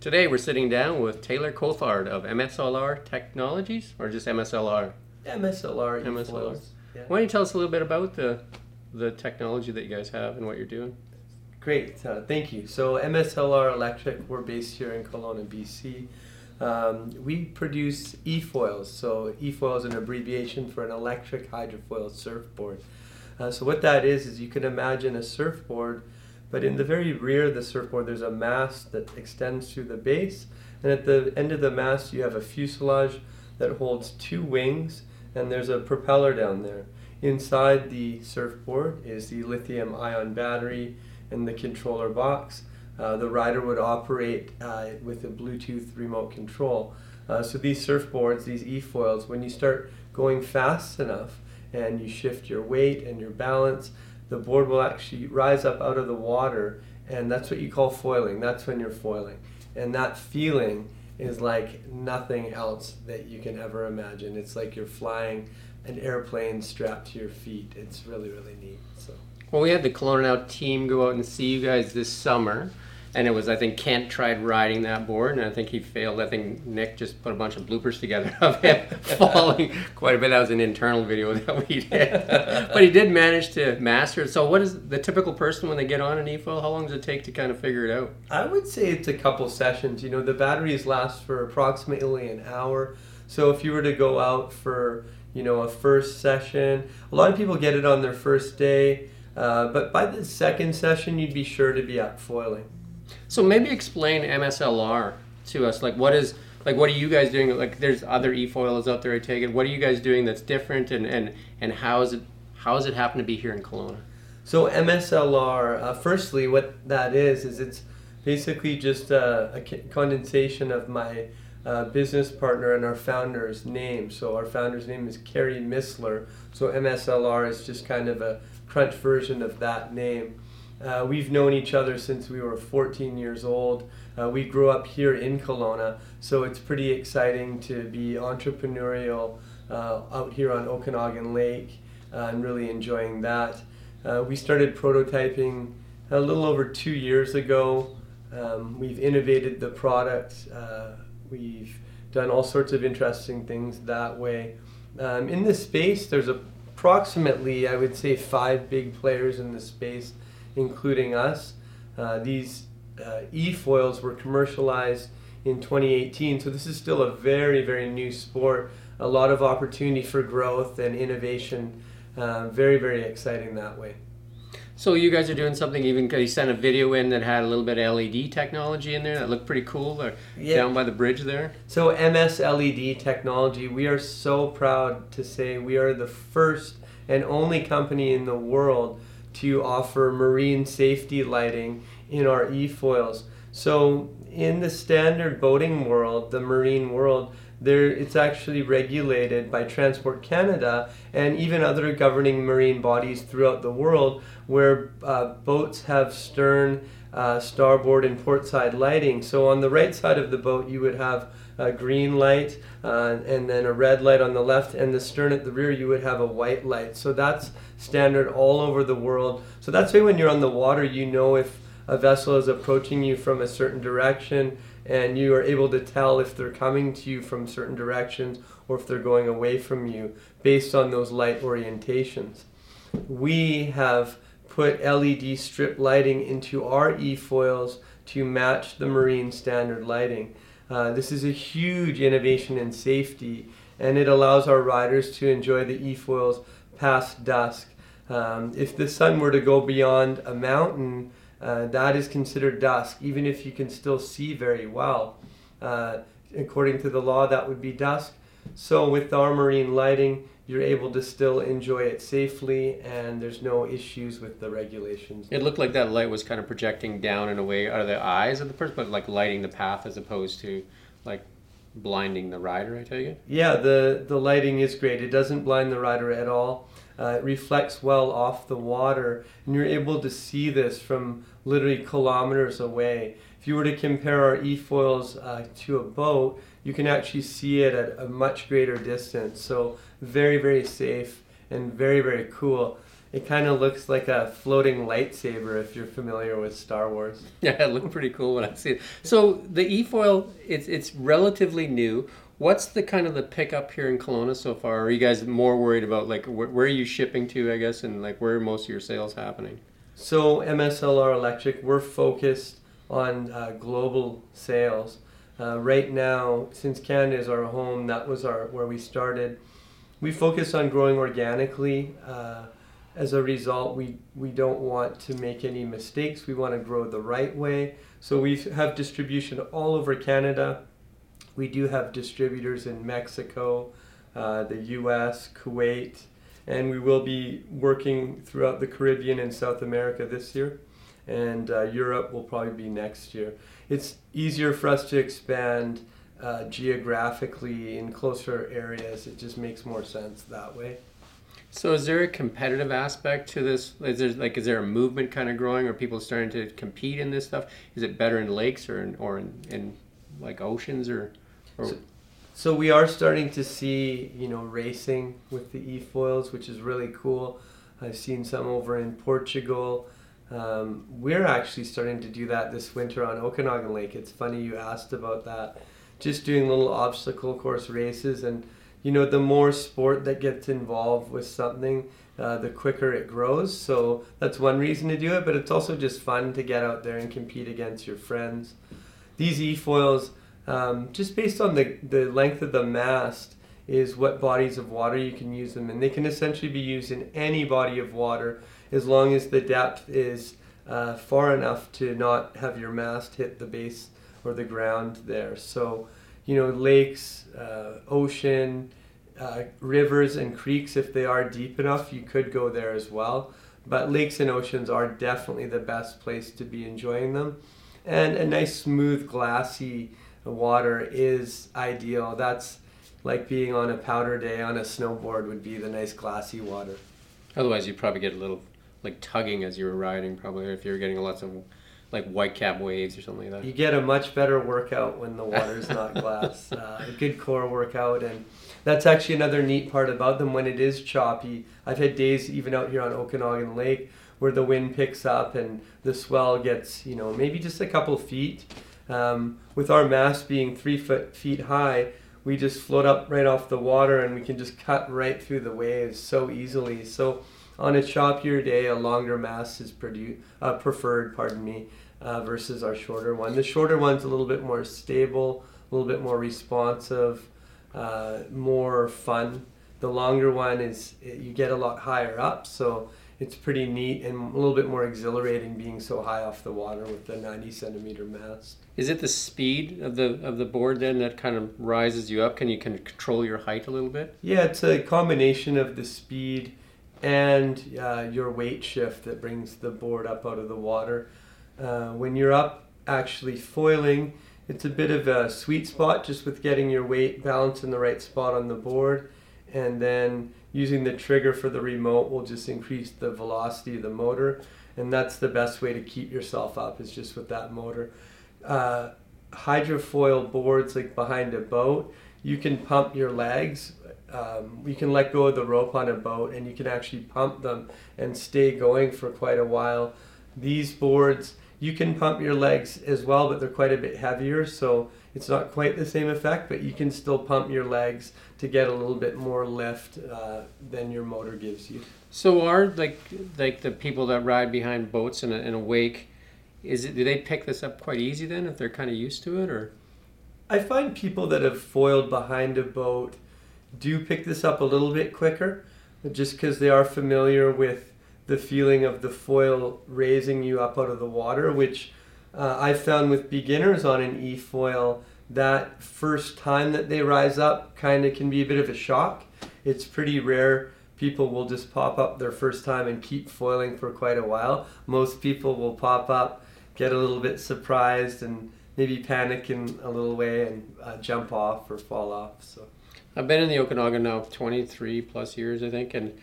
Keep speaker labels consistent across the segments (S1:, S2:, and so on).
S1: Today we're sitting down with Taylor Coulthard of MSLR Technologies, or just MSLR?
S2: MSLR.
S1: MSLR.
S2: Yeah.
S1: Why don't you tell us a little bit about the the technology that you guys have and what you're doing?
S2: Great, uh, thank you. So MSLR Electric, we're based here in Kelowna, BC. Um, we produce eFoils. So eFoil is an abbreviation for an electric hydrofoil surfboard. Uh, so what that is is you can imagine a surfboard, but in the very rear of the surfboard there's a mast that extends through the base, and at the end of the mast you have a fuselage that holds two wings, and there's a propeller down there. Inside the surfboard is the lithium ion battery and the controller box. Uh, the rider would operate uh, with a Bluetooth remote control. Uh, so these surfboards, these e-foils, when you start going fast enough and you shift your weight and your balance, the board will actually rise up out of the water, and that's what you call foiling. That's when you're foiling, and that feeling is like nothing else that you can ever imagine. It's like you're flying an airplane strapped to your feet. It's really really neat. So.
S1: Well, we had the Kelowna Now team go out and see you guys this summer, and it was I think Kent tried riding that board, and I think he failed. I think Nick just put a bunch of bloopers together of him falling quite a bit. That was an internal video that we did, but he did manage to master it. So, what is the typical person when they get on an e-foil? How long does it take to kind of figure it out?
S2: I would say it's a couple sessions. You know, the batteries last for approximately an hour. So if you were to go out for you know a first session, a lot of people get it on their first day. Uh, but by the second session, you'd be sure to be up foiling.
S1: So maybe explain MSLR to us. Like, what is like what are you guys doing? Like, there's other e-foils out there. I take it. What are you guys doing that's different, and and and how is it how does it happen to be here in Kelowna?
S2: So MSLR, uh, firstly, what that is is it's basically just a condensation of my uh, business partner and our founder's name. So our founder's name is Kerry Missler. So MSLR is just kind of a crunch version of that name. Uh, we've known each other since we were 14 years old. Uh, we grew up here in Kelowna, so it's pretty exciting to be entrepreneurial uh, out here on Okanagan Lake uh, and really enjoying that. Uh, we started prototyping a little over two years ago. Um, we've innovated the product. Uh, we've done all sorts of interesting things that way. Um, in this space, there's approximately, I would say, five big players in the space, including us. Uh, these uh, e-foils were commercialized in 2018, so this is still a very, very new sport. A lot of opportunity for growth and innovation. Uh, very, very exciting that way.
S1: So you guys are doing something even you sent a video in that had a little bit of LED technology in there that looked pretty cool. Or
S2: Yeah.
S1: down by the bridge there.
S2: So MS LED technology, we are so proud to say we are the first and only company in the world to offer marine safety lighting in our e-foils. So in the standard boating world, the marine world, there it's actually regulated by Transport Canada and even other governing marine bodies throughout the world where uh, boats have stern uh, starboard and port side lighting. So on the right side of the boat, you would have a green light uh, and then a red light on the left, and the stern at the rear, you would have a white light. So that's standard all over the world. So that's why when you're on the water, you know if a vessel is approaching you from a certain direction, and you are able to tell if they're coming to you from certain directions or if they're going away from you based on those light orientations. We have put LED strip lighting into our e-foils to match the marine standard lighting. Uh, this is a huge innovation in safety, and it allows our riders to enjoy the e-foils past dusk. Um, if the sun were to go beyond a mountain, uh, that is considered dusk, even if you can still see very well. Uh, according to the law, that would be dusk. So, with our marine lighting, you're able to still enjoy it safely, and there's no issues with the regulations.
S1: It looked like that light was kind of projecting down and away out of the eyes of the person, but like lighting the path as opposed to like blinding the rider. I take it.
S2: Yeah, the, the lighting is great. It doesn't blind the rider at all. Uh, it reflects well off the water, and you're able to see this from literally kilometers away. If you were to compare our e-foils uh, to a boat, you can actually see it at a much greater distance. So very, very safe and very, very cool. it kind of looks like a floating lightsaber if you're familiar with Star Wars.
S1: Yeah, it looked pretty cool when I see it. So the e-foil, it's it's relatively new. What's the kind of the pickup here in Kelowna so far? Are you guys more worried about like where, where are you shipping to? I guess and like where are most of your sales happening?
S2: So MSLR Electric, we're focused on uh, global sales. Uh, right now, since Canada is our home, that was our where we started. We focus on growing organically. Uh, as a result, we, we don't want to make any mistakes. We want to grow the right way. So we have distribution all over Canada. We do have distributors in Mexico, uh, the US, Kuwait, and we will be working throughout the Caribbean and South America this year. And uh, Europe will probably be next year. It's easier for us to expand uh, geographically in closer areas. It just makes more sense that way.
S1: So is there a competitive aspect to this? Is there like is there a movement kind of growing? or people starting to compete in this stuff? Is it better in lakes or in or in, in like oceans or? or...
S2: So, so we are starting to see you know racing with the e-foils, which is really cool. I've seen some over in Portugal. Um, we're actually starting to do that this winter on Okanagan Lake. It's funny you asked about that. Just doing little obstacle course races and you know, the more sport that gets involved with something, uh, the quicker it grows. So that's one reason to do it, but it's also just fun to get out there and compete against your friends. These e-foils, um, just based on the, the length of the mast, is what bodies of water you can use them in. They can essentially be used in any body of water as long as the depth is uh, far enough to not have your mast hit the base or the ground there. So you know, lakes, uh, ocean, uh, rivers, and creeks, if they are deep enough, you could go there as well. But lakes and oceans are definitely the best place to be enjoying them. And a nice, smooth, glassy water is ideal. That's like being on a powder day on a snowboard would be the nice, glassy water.
S1: Otherwise, you'd probably get a little like tugging as you were riding, probably, if you were getting lots of like whitecap waves or something like that.
S2: You get a much better workout when the water's not glass. Uh, a good core workout, and that's actually another neat part about them when it is choppy. I've had days even out here on Okanagan Lake where the wind picks up and the swell gets, you know, maybe just a couple feet. Um, with our mast being three foot feet high, we just float up right off the water and we can just cut right through the waves so easily. So on a choppier day, a longer mast is produ- uh, preferred, pardon me, uh, versus our shorter one. The shorter one's a little bit more stable, a little bit more responsive, uh, more fun. The longer one is you get a lot higher up, so it's pretty neat and a little bit more exhilarating being so high off the water with the 90 centimeter mast.
S1: Is it the speed of the of the board then that kind of rises you up? Can you can control your height a little bit?
S2: Yeah, it's a combination of the speed and uh, your weight shift that brings the board up out of the water. Uh, when you're up actually foiling, it's a bit of a sweet spot just with getting your weight balanced in the right spot on the board. And then using the trigger for the remote will just increase the velocity of the motor. And that's the best way to keep yourself up is just with that motor. Uh, hydrofoil boards like behind a boat, you can pump your legs um, you can let go of the rope on a boat and you can actually pump them and stay going for quite a while. These boards, you can pump your legs as well, but they're quite a bit heavier, so it's not quite the same effect, but you can still pump your legs to get a little bit more lift uh, than your motor gives you.
S1: So are like like the people that ride behind boats in a, in a wake, is it do they pick this up quite easy then if they're kind of used to it or?
S2: I find people that have foiled behind a boat do pick this up a little bit quicker just because they are familiar with the feeling of the foil raising you up out of the water, which uh, I found with beginners on an e foil that first time that they rise up kind of can be a bit of a shock. It's pretty rare people will just pop up their first time and keep foiling for quite a while. Most people will pop up, get a little bit surprised, and maybe panic in a little way and uh, jump off or fall off. So.
S1: I've been in the Okanagan now 23 plus years, I think, and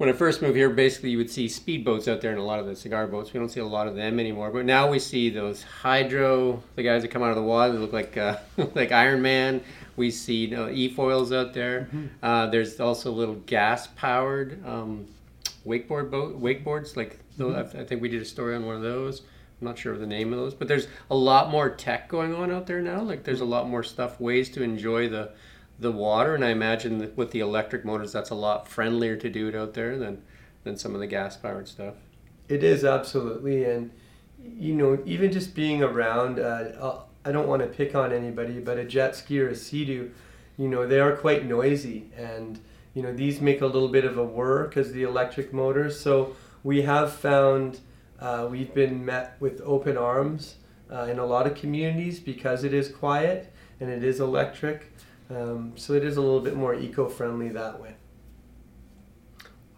S1: when I first moved here, basically you would see speedboats out there and a lot of the cigar boats. We don't see a lot of them anymore, but now we see those hydro, the guys that come out of the water, they look like uh, like Iron Man. We see you know, e-foils out there. Mm-hmm. Uh, there's also little gas-powered um, wakeboard boat wakeboards. Like those, I think we did a story on one of those. I'm not sure of the name of those, but there's a lot more tech going on out there now. Like there's a lot more stuff, ways to enjoy the the water, and I imagine with the electric motors, that's a lot friendlier to do it out there than than some of the gas powered stuff.
S2: It is absolutely, and you know, even just being around, uh, I don't want to pick on anybody, but a jet ski or a sea-doo, you know, they are quite noisy, and you know, these make a little bit of a whir because the electric motors. So we have found uh, we've been met with open arms uh, in a lot of communities because it is quiet and it is electric. Um, so it is a little bit more eco-friendly that way.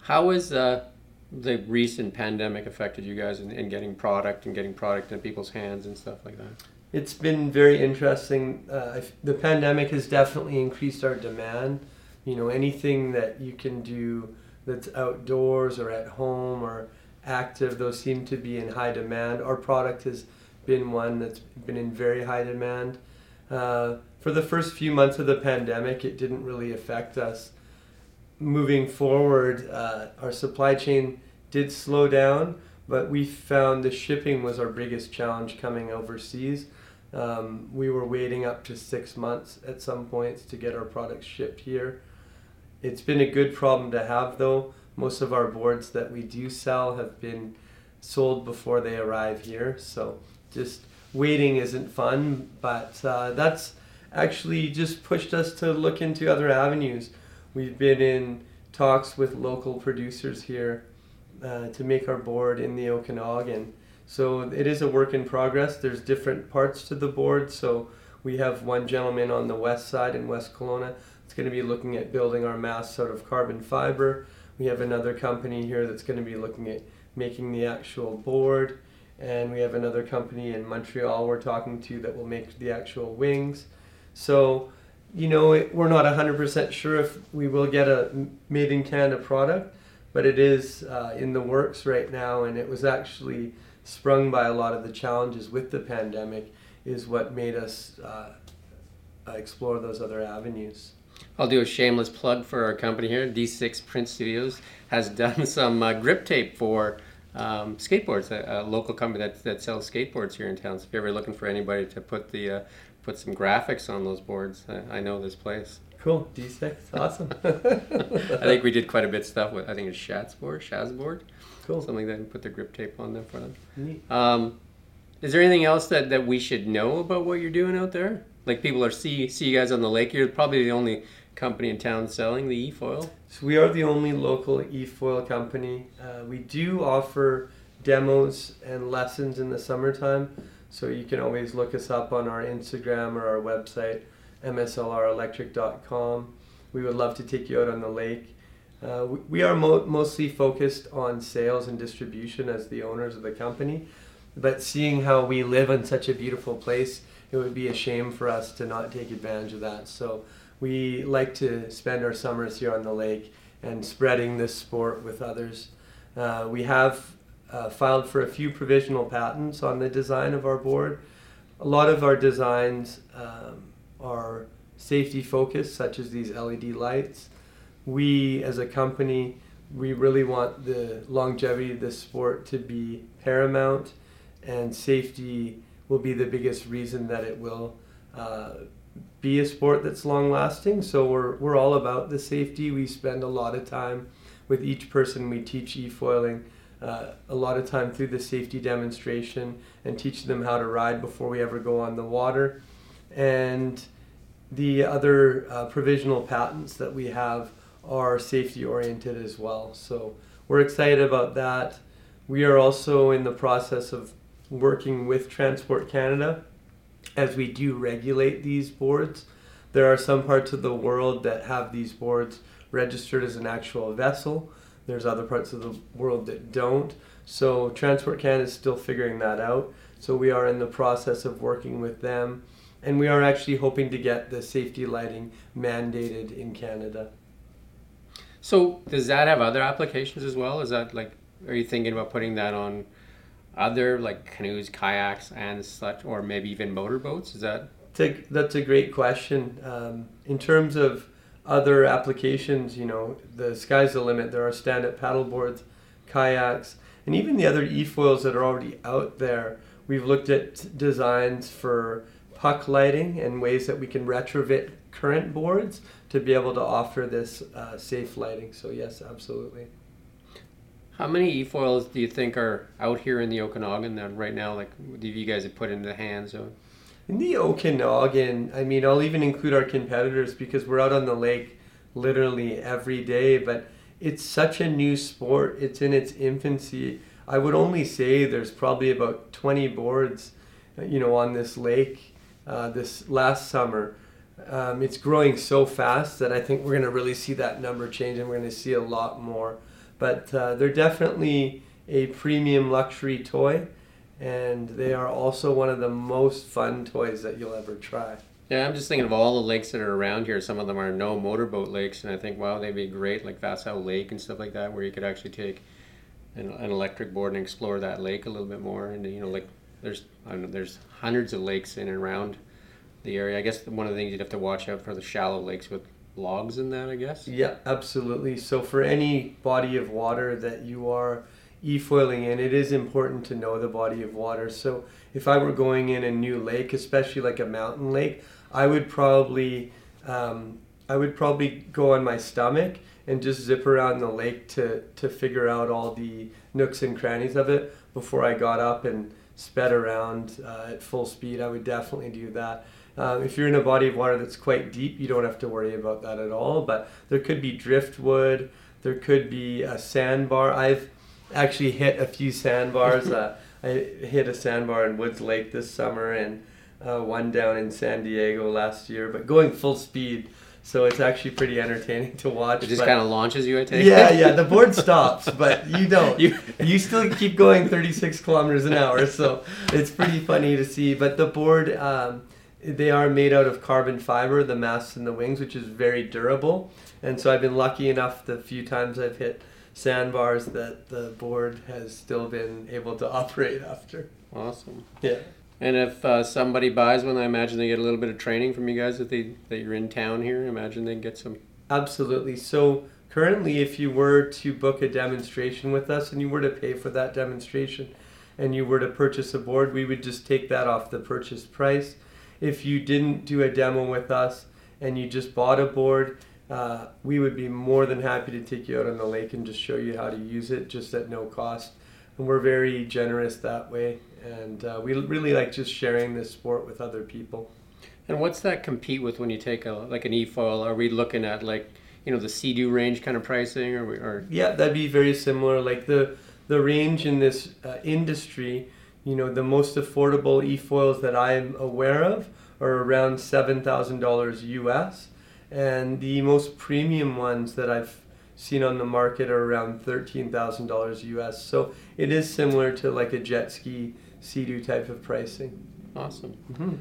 S1: How has uh, the recent pandemic affected you guys in, in, getting product and getting product in people's hands and stuff like that?
S2: It's been very interesting. Uh, the pandemic has definitely increased our demand. You know, anything that you can do that's outdoors or at home or active, those seem to be in high demand. Our product has been one that's been in very high demand. Uh, for the first few months of the pandemic, it didn't really affect us. Moving forward, uh, our supply chain did slow down, but we found the shipping was our biggest challenge coming overseas. Um, we were waiting up to six months at some points to get our products shipped here. It's been a good problem to have, though. Most of our boards that we do sell have been sold before they arrive here, so just waiting isn't fun, but uh, that's actually just pushed us to look into other avenues. We've been in talks with local producers here uh, to make our board in the Okanagan. So it is a work in progress. There's different parts to the board. So we have one gentleman on the west side in West Kelowna that's going to be looking at building our masts out of carbon fiber. We have another company here that's going to be looking at making the actual board and we have another company in Montreal we're talking to that will make the actual wings. So, you know, it, we're not 100% sure if we will get a made in Canada product, but it is uh, in the works right now, and it was actually sprung by a lot of the challenges with the pandemic, is what made us uh, explore those other avenues.
S1: I'll do a shameless plug for our company here. D6 Print Studios has done some uh, grip tape for um, skateboards, a, a, local company that, that sells skateboards here in town. So if you're ever looking for anybody to put the uh, put some graphics on those boards, I, I know this place.
S2: Cool, D6, awesome.
S1: I think we did quite a bit of stuff with I think it's Shatsboard, Shazboard,
S2: cool,
S1: something like that, and put the grip tape on there for them.
S2: Neat.
S1: Um, is there anything else that, that we should know about what you're doing out there? Like people are see see you guys on the lake. You're probably the only company in town selling the e-foil?
S2: So we are the only local e-foil company. Uh, we do offer demos and lessons in the summertime, so you can always look us up on our Instagram or our website, mslrelectric.com. We would love to take you out on the lake. Uh, we, we are mo- mostly focused on sales and distribution as the owners of the company, but seeing how we live in such a beautiful place, it would be a shame for us to not take advantage of that. So we like to spend our summers here on the lake and spreading this sport with others. Uh, we have uh, filed for a few provisional patents on the design of our board. A lot of our designs um, are safety focused, such as these LED lights. We, as a company, we really want the longevity of this sport to be paramount, and safety will be the biggest reason that it will uh, be a sport that's long lasting. So we're, we're all about the safety. We spend a lot of time with each person we teach e-foiling, uh, a lot of time through the safety demonstration and teach them how to ride before we ever go on the water. And the other uh, provisional patents that we have are safety oriented as well. So we're excited about that. We are also in the process of working with Transport Canada as we do regulate these boards, there are some parts of the world that have these boards registered as an actual vessel. There's other parts of the world that don't. So Transport Canada is still figuring that out. So we are in the process of working with them. And we are actually hoping to get the safety lighting mandated in Canada.
S1: So does that have other applications as well? Is that like, are you thinking about putting that on other like canoes, kayaks, and such, or maybe even motorboats? Is that?
S2: That's a great question. Um, in terms of other applications, you know, the sky's the limit. There are stand-up paddle boards kayaks, and even the other e-foils that are already out there. We've looked at designs for puck lighting and ways that we can retrofit current boards to be able to offer this uh, safe lighting. So yes, absolutely.
S1: How many e-foils do you think are out here in the Okanagan right now? Like, do you guys have put into the hands of?
S2: In the Okanagan, I mean, I'll even include our competitors because we're out on the lake literally every day. But it's such a new sport; it's in its infancy. I would only say there's probably about 20 boards, uh, you know, on this lake uh, this last summer. Um, it's growing so fast that I think we're going to really see that number change, and we're going to see a lot more. But uh, they're definitely a premium luxury toy, and they are also one of the most fun toys that you'll ever try.
S1: Yeah, I'm just thinking of all the lakes that are around here. Some of them are no motorboat lakes, and I think, wow, they'd be great, like Vassallo Lake and stuff like that, where you could actually take an, an electric board and explore that lake a little bit more. And you know, like there's I there's hundreds of lakes in and around the area. I guess one of the things you'd have to watch out for the shallow lakes with logs in that. I guess.
S2: Yeah, absolutely. So for any body of water that you are e-foiling in, it is important to know the body of water. So if I were going in a new lake, especially like a mountain lake, I would probably um, I would probably go on my stomach and just zip around the lake to to figure out all the nooks and crannies of it before I got up and sped around uh, at full speed. I would definitely do that. Um, if you're in a body of water that's quite deep, you don't have to worry about that at all. But there could be driftwood, there could be a sandbar. I've actually hit a few sandbars. uh, I hit a sandbar in Woods Lake this summer and uh, one down in San Diego last year, but going full speed. So it's actually pretty entertaining to watch.
S1: It just kind of launches you, I take.
S2: yeah, yeah. The board stops, but you don't. You you still keep going 36 kilometers an hour, so it's pretty funny to see. But the board, um, they are made out of carbon fiber, the masts and the wings, which is very durable. And so I've been lucky enough the few times I've hit sandbars that the board has still been able to operate after.
S1: Awesome.
S2: Yeah.
S1: And if uh, somebody buys one, I imagine they get a little bit of training from you guys that they that you're in town here. I imagine they get some.
S2: Absolutely. So currently, if you were to book a demonstration with us and you were to pay for that demonstration and you were to purchase a board, we would just take that off the purchase price. If you didn't do a demo with us and you just bought a board, uh, we would be more than happy to take you out on the lake and just show you how to use it just at no cost. And we're very generous that way. And uh, we really like just sharing this sport with other people.
S1: And what's that compete with when you take a like an e-foil? Are we looking at like you know the Sea-Doo range kind of pricing, or we, or
S2: Yeah, that'd be very similar. Like the the range in this uh, industry, you know, the most affordable e-foils that I'm aware of are around seven thousand dollars US, and the most premium ones that I've seen on the market are around thirteen thousand dollars US. So it is similar to like a jet ski Sea-Doo type of pricing.
S1: awesome.
S2: Mm-hmm.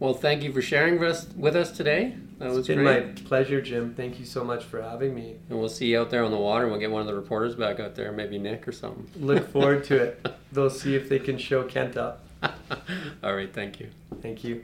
S1: Well, thank you for sharing with us, today. That was
S2: It's been
S1: great.
S2: my pleasure, Jim. Thank you so much for having me.
S1: And we'll see you out there on the water. We'll get one of the reporters back out there, maybe Nick or something.
S2: Look forward to it. They'll see if they can show Kent up.
S1: All right, thank you.
S2: Thank you.